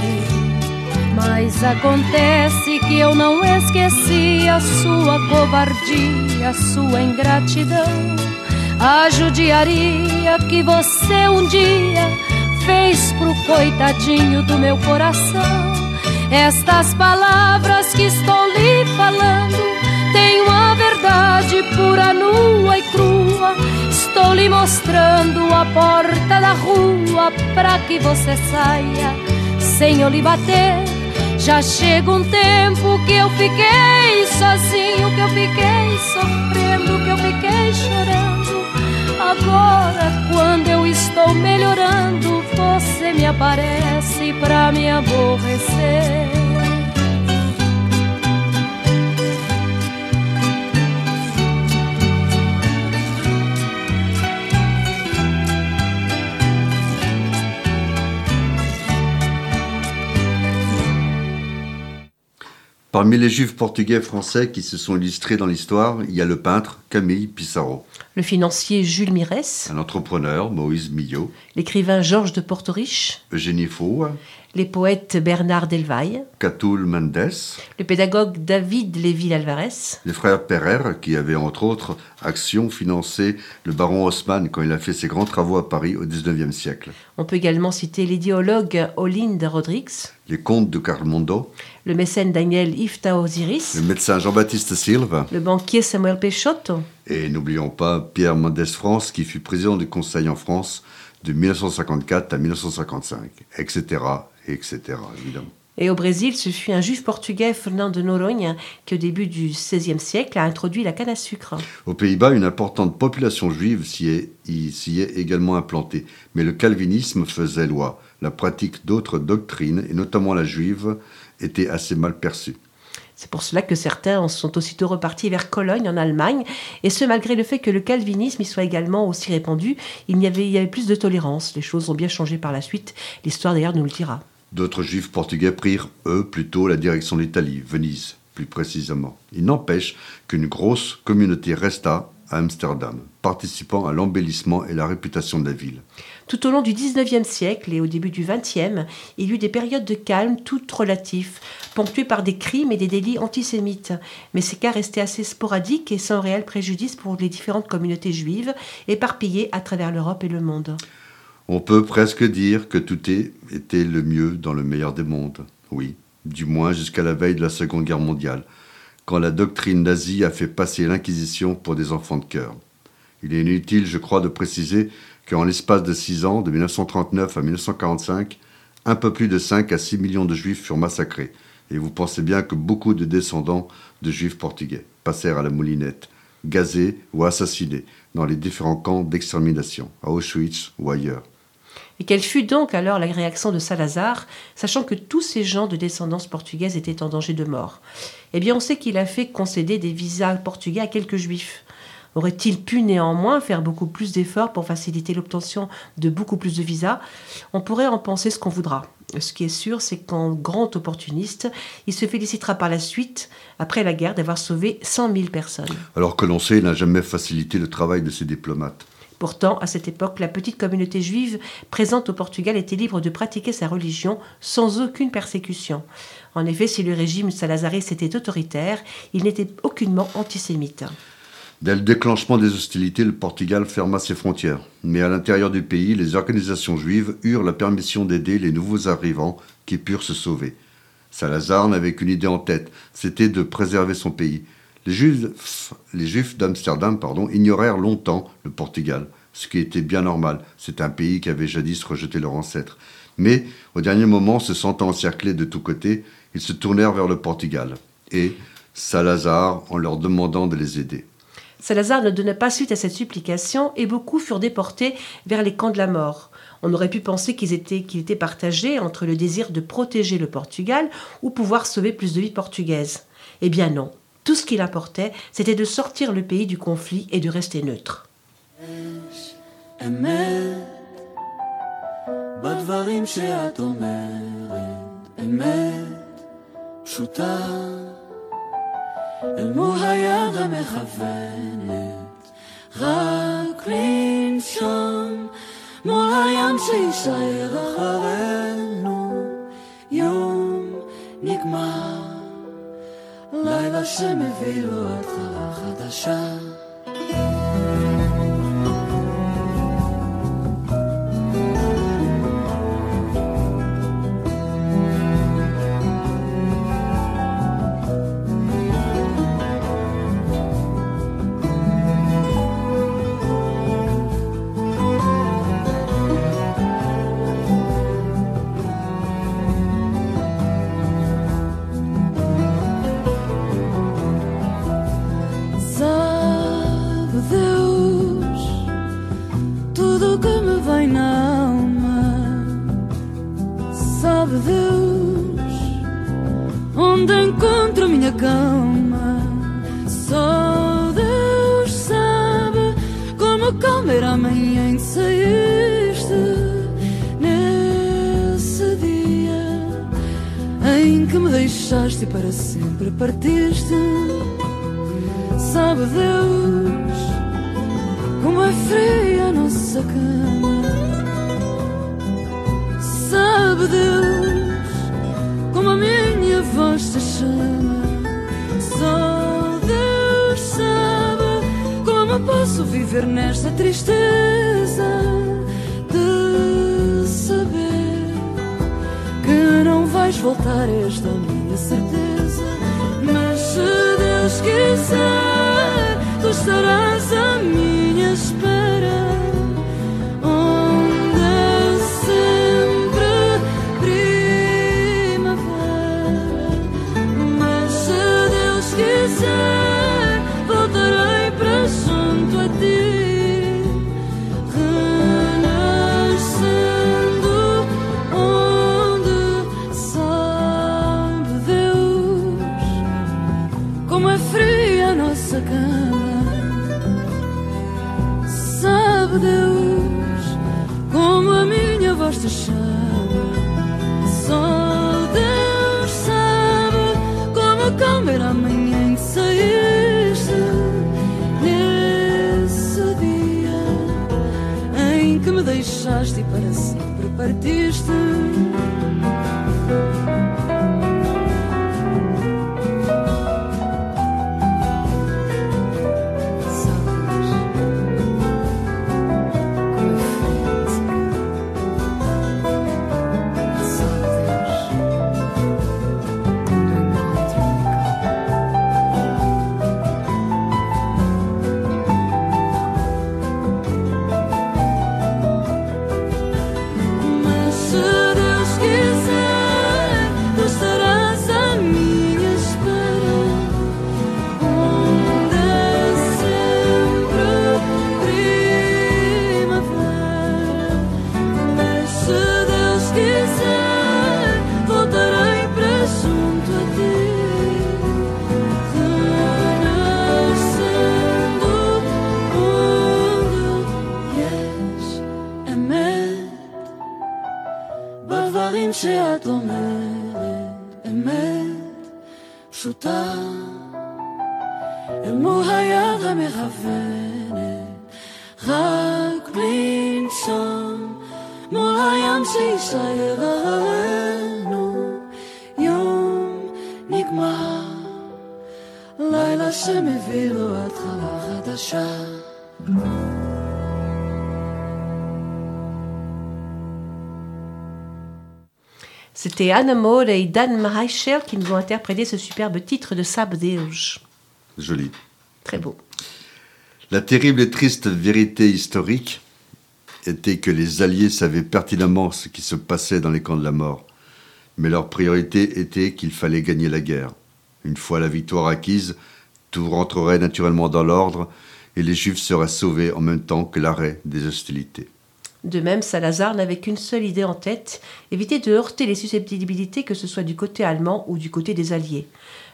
Mas acontece que eu não esqueci a sua covardia, a sua ingratidão, a judiaria que você um dia fez pro coitadinho do meu coração. Estas palavras que estou lhe falando têm uma verdade pura, nua e crua. Estou lhe mostrando a porta da rua para que você saia sem eu lhe bater. Já chega um tempo que eu fiquei sozinho, que eu fiquei sofrendo, que eu fiquei chorando. Agora, quando eu estou melhorando, você me aparece pra me aborrecer. Parmi les juifs portugais français qui se sont illustrés dans l'histoire, il y a le peintre Camille Pissarro, Le financier Jules Mirès, un entrepreneur Moïse Millot, l'écrivain Georges de Portoriche, Eugénie Faux, les poètes Bernard Delvaille, Catoul Mendes, le pédagogue David Lévy-Alvarez, les frères Perrer qui avaient entre autres actions financé le baron Haussmann quand il a fait ses grands travaux à Paris au XIXe siècle, On peut également citer l'idéologue Olinda Rodrigues, les comtes de Carmondo, le mécène Daniel Ifta Osiris, le médecin Jean-Baptiste Silva, le banquier Samuel Peixoto, et n'oublions pas Pierre Mendès France qui fut président du Conseil en France de 1954 à 1955, etc., etc., évidemment. Et au Brésil, ce fut un juif portugais, Fernand de Noronha, qui au début du XVIe siècle a introduit la canne à sucre. Aux Pays-Bas, une importante population juive s'y est, s'y est également implantée, mais le calvinisme faisait loi. La pratique d'autres doctrines, et notamment la juive, était assez mal perçue. C'est pour cela que certains sont aussitôt repartis vers Cologne, en Allemagne, et ce malgré le fait que le calvinisme y soit également aussi répandu, il y avait, il y avait plus de tolérance. Les choses ont bien changé par la suite, l'histoire d'ailleurs nous le dira. D'autres juifs portugais prirent, eux, plutôt la direction de l'Italie, Venise, plus précisément. Il n'empêche qu'une grosse communauté resta à Amsterdam, participant à l'embellissement et la réputation de la ville. Tout au long du XIXe siècle et au début du XXe, il y eut des périodes de calme toutes relatives, ponctuées par des crimes et des délits antisémites. Mais ces cas restaient assez sporadiques et sans réel préjudice pour les différentes communautés juives, éparpillées à travers l'Europe et le monde. On peut presque dire que tout était le mieux dans le meilleur des mondes. Oui, du moins jusqu'à la veille de la Seconde Guerre mondiale, quand la doctrine nazie a fait passer l'Inquisition pour des enfants de cœur. Il est inutile, je crois, de préciser qu'en l'espace de six ans, de 1939 à 1945, un peu plus de 5 à 6 millions de juifs furent massacrés. Et vous pensez bien que beaucoup de descendants de juifs portugais passèrent à la moulinette, gazés ou assassinés dans les différents camps d'extermination, à Auschwitz ou ailleurs. Et quelle fut donc alors la réaction de Salazar, sachant que tous ces gens de descendance portugaise étaient en danger de mort? Eh bien, on sait qu'il a fait concéder des visas portugais à quelques juifs. Aurait-il pu néanmoins faire beaucoup plus d'efforts pour faciliter l'obtention de beaucoup plus de visas? On pourrait en penser ce qu'on voudra. Ce qui est sûr, c'est qu'en grand opportuniste, il se félicitera par la suite, après la guerre, d'avoir sauvé 100 000 personnes. Alors que l'on sait, il n'a jamais facilité le travail de ses diplomates. Pourtant, à cette époque, la petite communauté juive présente au Portugal était libre de pratiquer sa religion sans aucune persécution. En effet, si le régime salazariste était autoritaire, il n'était aucunement antisémite. Dès le déclenchement des hostilités, le Portugal ferma ses frontières. Mais à l'intérieur du pays, les organisations juives eurent la permission d'aider les nouveaux arrivants qui purent se sauver. Salazar n'avait qu'une idée en tête, c'était de préserver son pays. Les Juifs, d'Amsterdam pardon, ignorèrent longtemps le Portugal, ce qui était bien normal. C'est un pays qui avait jadis rejeté leurs ancêtres. Mais, au dernier moment, se sentant encerclés de tous côtés, ils se tournèrent vers le Portugal. Et Salazar en leur demandant de les aider. Salazar ne donna pas suite à cette supplication et beaucoup furent déportés vers les camps de la mort. On aurait pu penser qu'ils étaient, qu'ils étaient partagés entre le désir de protéger le Portugal ou pouvoir sauver plus de vies portugaises. Eh bien non. Tout ce qu'il importait, c'était de sortir le pays du conflit et de rester neutre. אל מול היד המכוונת, רק לנשום, מול הים שיישאר אחרינו, יום נגמר, לילה שמביא לו התחלה חדשה. Jesus. הים שיישאר עלינו, יום נגמר, לילה שמביא לו התחלה חדשה. C'était Anna Maud et Dan Reichel qui nous ont interprété ce superbe titre de Sab Deus. Joli. Très beau. La terrible et triste vérité historique était que les Alliés savaient pertinemment ce qui se passait dans les camps de la mort. Mais leur priorité était qu'il fallait gagner la guerre. Une fois la victoire acquise, tout rentrerait naturellement dans l'ordre et les Juifs seraient sauvés en même temps que l'arrêt des hostilités. De même, Salazar n'avait qu'une seule idée en tête, éviter de heurter les susceptibilités que ce soit du côté allemand ou du côté des Alliés.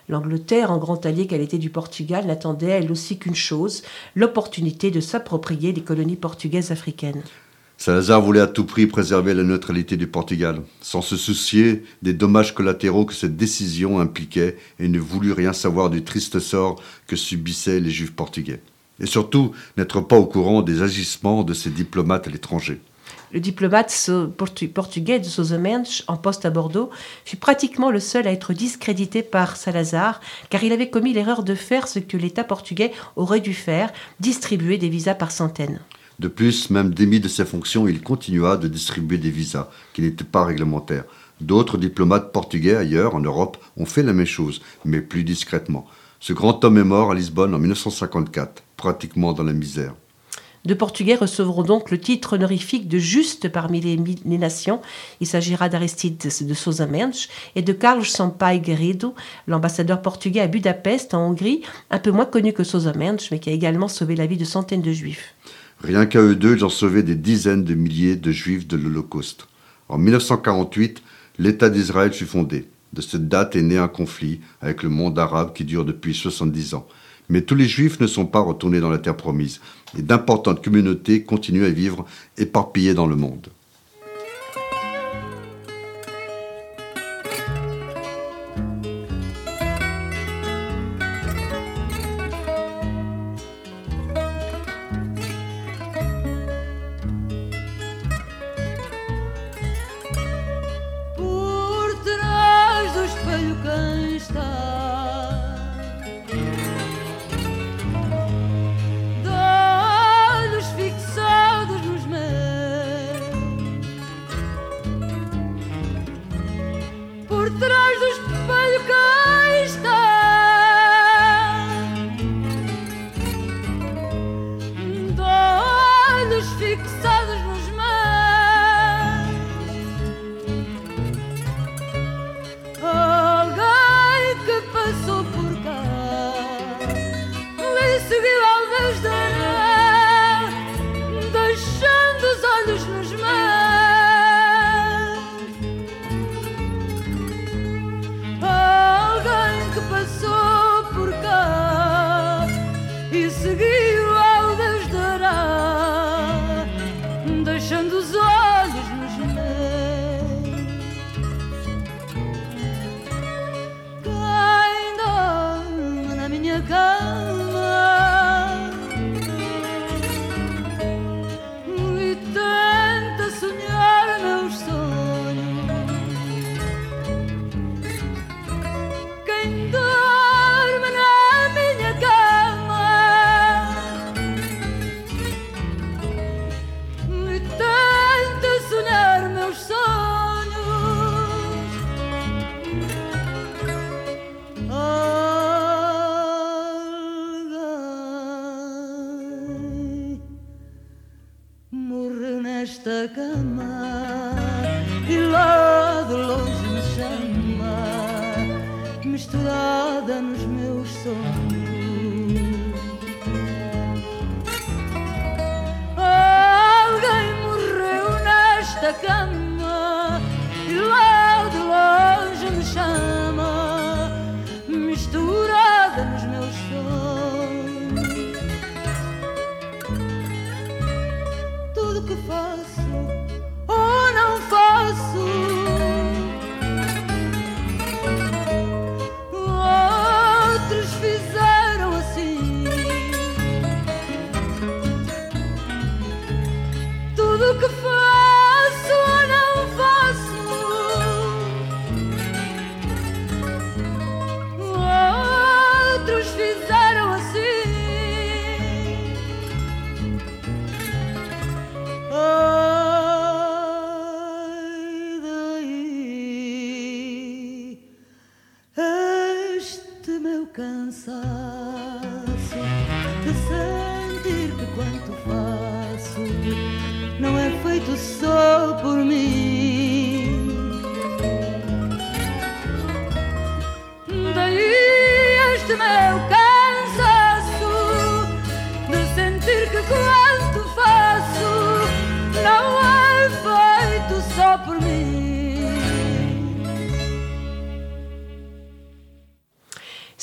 L'Angleterre, en grand allié qu'elle était du Portugal, n'attendait elle aussi qu'une chose, l'opportunité de s'approprier des colonies portugaises africaines. Salazar voulait à tout prix préserver la neutralité du Portugal, sans se soucier des dommages collatéraux que cette décision impliquait et ne voulut rien savoir du triste sort que subissaient les Juifs portugais. Et surtout, n'être pas au courant des agissements de ses diplomates à l'étranger. Le diplomate portugais de Mendes, en poste à Bordeaux, fut pratiquement le seul à être discrédité par Salazar, car il avait commis l'erreur de faire ce que l'État portugais aurait dû faire, distribuer des visas par centaines. De plus, même démis de ses fonctions, il continua de distribuer des visas qui n'étaient pas réglementaires. D'autres diplomates portugais ailleurs, en Europe, ont fait la même chose, mais plus discrètement. Ce grand homme est mort à Lisbonne en 1954, pratiquement dans la misère. Deux Portugais recevront donc le titre honorifique de juste parmi les, nations. Il s'agira d'Aristide de Sousa Mendes et de Carlos Sampaio Guerreiro, l'ambassadeur portugais à Budapest, en Hongrie, un peu moins connu que Sousa Mendes, mais qui a également sauvé la vie de centaines de juifs. Rien qu'à eux deux, ils ont sauvé des dizaines de milliers de juifs de l'Holocauste. En 1948, l'État d'Israël fut fondé. De cette date est né un conflit avec le monde arabe qui dure depuis 70 ans. Mais tous les juifs ne sont pas retournés dans la terre promise, et d'importantes communautés continuent à vivre éparpillées dans le monde.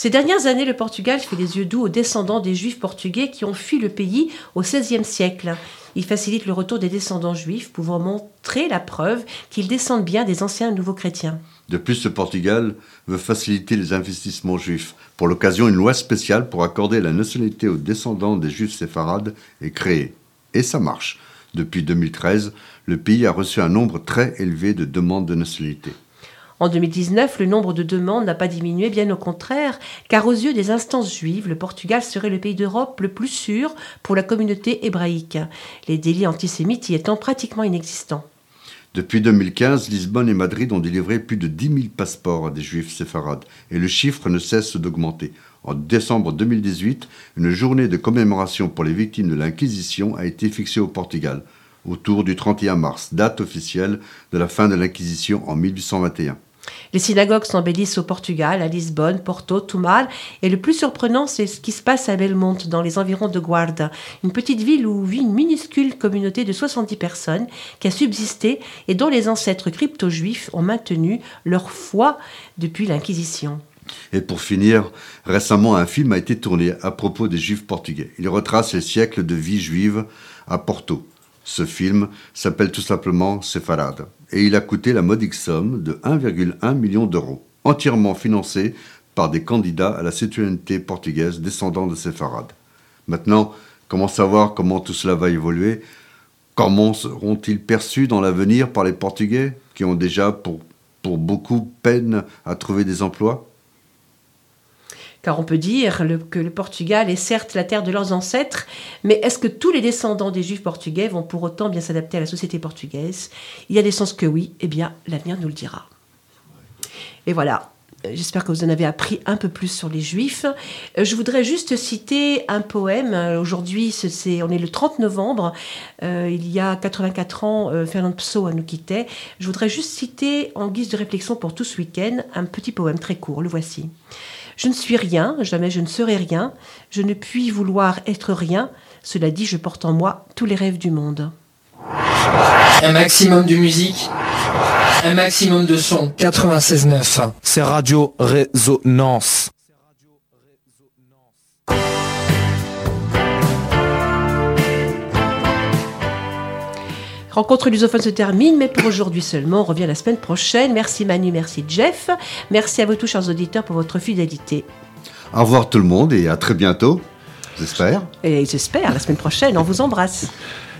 Ces dernières années, le Portugal fait les yeux doux aux descendants des Juifs portugais qui ont fui le pays au XVIe siècle. Il facilite le retour des descendants juifs, pouvant montrer la preuve qu'ils descendent bien des anciens nouveaux chrétiens. De plus, le Portugal veut faciliter les investissements juifs. Pour l'occasion, une loi spéciale pour accorder la nationalité aux descendants des juifs séfarades est créée. Et ça marche. Depuis 2013, le pays a reçu un nombre très élevé de demandes de nationalité. En 2019, le nombre de demandes n'a pas diminué, bien au contraire, car aux yeux des instances juives, le Portugal serait le pays d'Europe le plus sûr pour la communauté hébraïque, les délits antisémites y étant pratiquement inexistants. Depuis 2015, Lisbonne et Madrid ont délivré plus de 10 000 passeports à des juifs séfarades, et le chiffre ne cesse d'augmenter. En décembre 2018, une journée de commémoration pour les victimes de l'Inquisition a été fixée au Portugal, autour du 31 mars, date officielle de la fin de l'Inquisition en 1821. Les synagogues s'embellissent au Portugal, à Lisbonne, Porto, Tumal, et le plus surprenant, c'est ce qui se passe à Belmonte, dans les environs de Guarda, une petite ville où vit une minuscule communauté de 70 personnes qui a subsisté et dont les ancêtres crypto-juifs ont maintenu leur foi depuis l'Inquisition. Et pour finir, récemment un film a été tourné à propos des juifs portugais. Il retrace les siècles de vie juive à Porto. Ce film s'appelle tout simplement Séfarade et il a coûté la modique somme de 1,1 million d'euros, entièrement financé par des candidats à la citoyenneté portugaise descendants de séfarades. Maintenant, comment savoir comment tout cela va évoluer? Comment seront-ils perçus dans l'avenir par les Portugais qui ont déjà pour, pour beaucoup peine à trouver des emplois? Car on peut dire que le Portugal est certes la terre de leurs ancêtres, mais est-ce que tous les descendants des juifs portugais vont pour autant bien s'adapter à la société portugaise? Il y a des chances que oui, eh bien l'avenir nous le dira. Et voilà. Euh, J'espère que vous en avez appris un peu plus sur les Juifs. Euh, Je voudrais juste citer un poème. Euh, Aujourd'hui, on est le 30 novembre. Il y a 84 ans, euh, Fernand Pessoa nous quittait. Je voudrais juste citer, en guise de réflexion pour tout ce week-end, un petit poème très court. Le voici. Je ne suis rien, jamais je ne serai rien. Je ne puis vouloir être rien. Cela dit, je porte en moi tous les rêves du monde. Un maximum de musique, un maximum de son. 96.9, c'est Radio Résonance. Rencontre lusophone se termine, mais pour aujourd'hui seulement. On revient la semaine prochaine. Merci Manu, merci Jeff. Merci à vous tous, chers auditeurs, pour votre fidélité. Au revoir tout le monde et à très bientôt, j'espère. Et j'espère, la semaine prochaine, on vous embrasse.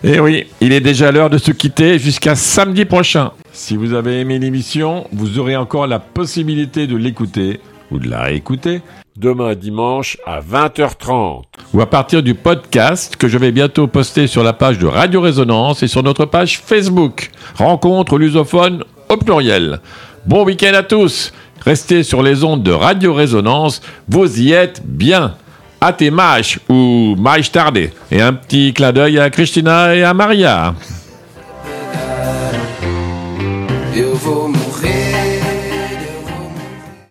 Et Eh oui, il est déjà l'heure de se quitter jusqu'à samedi prochain. Si vous avez aimé l'émission, vous aurez encore la possibilité de l'écouter ou de la réécouter Demain dimanche à 20h30. ou à partir du podcast que je vais bientôt poster sur la page de Radio Résonance et sur notre page Facebook. Rencontre lusophone au pluriel. Bon week-end à tous. Restez sur les ondes de Radio Résonance. Vous y êtes bien. À tes mâches ou mâches tardées. Et un petit clin d'œil à Christina et à Maria.